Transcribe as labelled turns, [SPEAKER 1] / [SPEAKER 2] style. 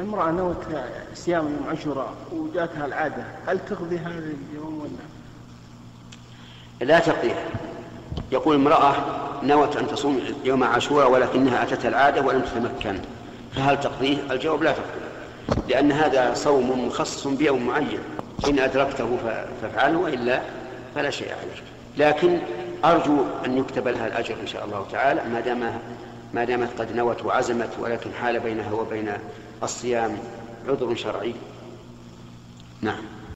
[SPEAKER 1] امرأة نوت صيام يوم عاشوراء وجاتها العادة هل تقضي هذا اليوم ولا؟
[SPEAKER 2] لا تقضيها يقول امرأة نوت أن تصوم يوم عاشوراء ولكنها أتتها العادة ولم تتمكن فهل تقضيه؟ الجواب لا تقضيه لأن هذا صوم مخصص بيوم معين إن أدركته فافعله وإلا فلا شيء عليك لكن أرجو أن يكتب لها الأجر إن شاء الله تعالى ما دام ما دامت قد نوت وعزمت ولكن حال بينها وبين الصيام عذر شرعي. نعم.